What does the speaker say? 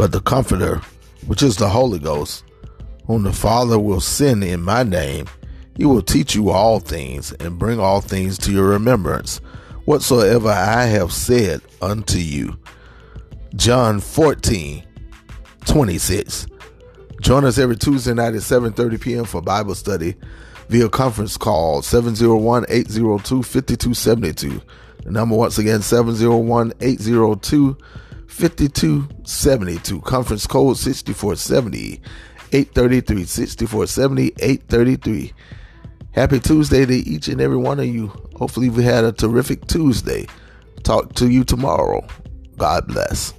But the Comforter, which is the Holy Ghost, whom the Father will send in my name, he will teach you all things and bring all things to your remembrance, whatsoever I have said unto you. John 14, 26. Join us every Tuesday night at 7:30 p.m. for Bible study via conference call 701-802-5272. The number once again 701-802-5272. Conference code 6470 833 6470 833. Happy Tuesday to each and every one of you. Hopefully we had a terrific Tuesday. Talk to you tomorrow. God bless.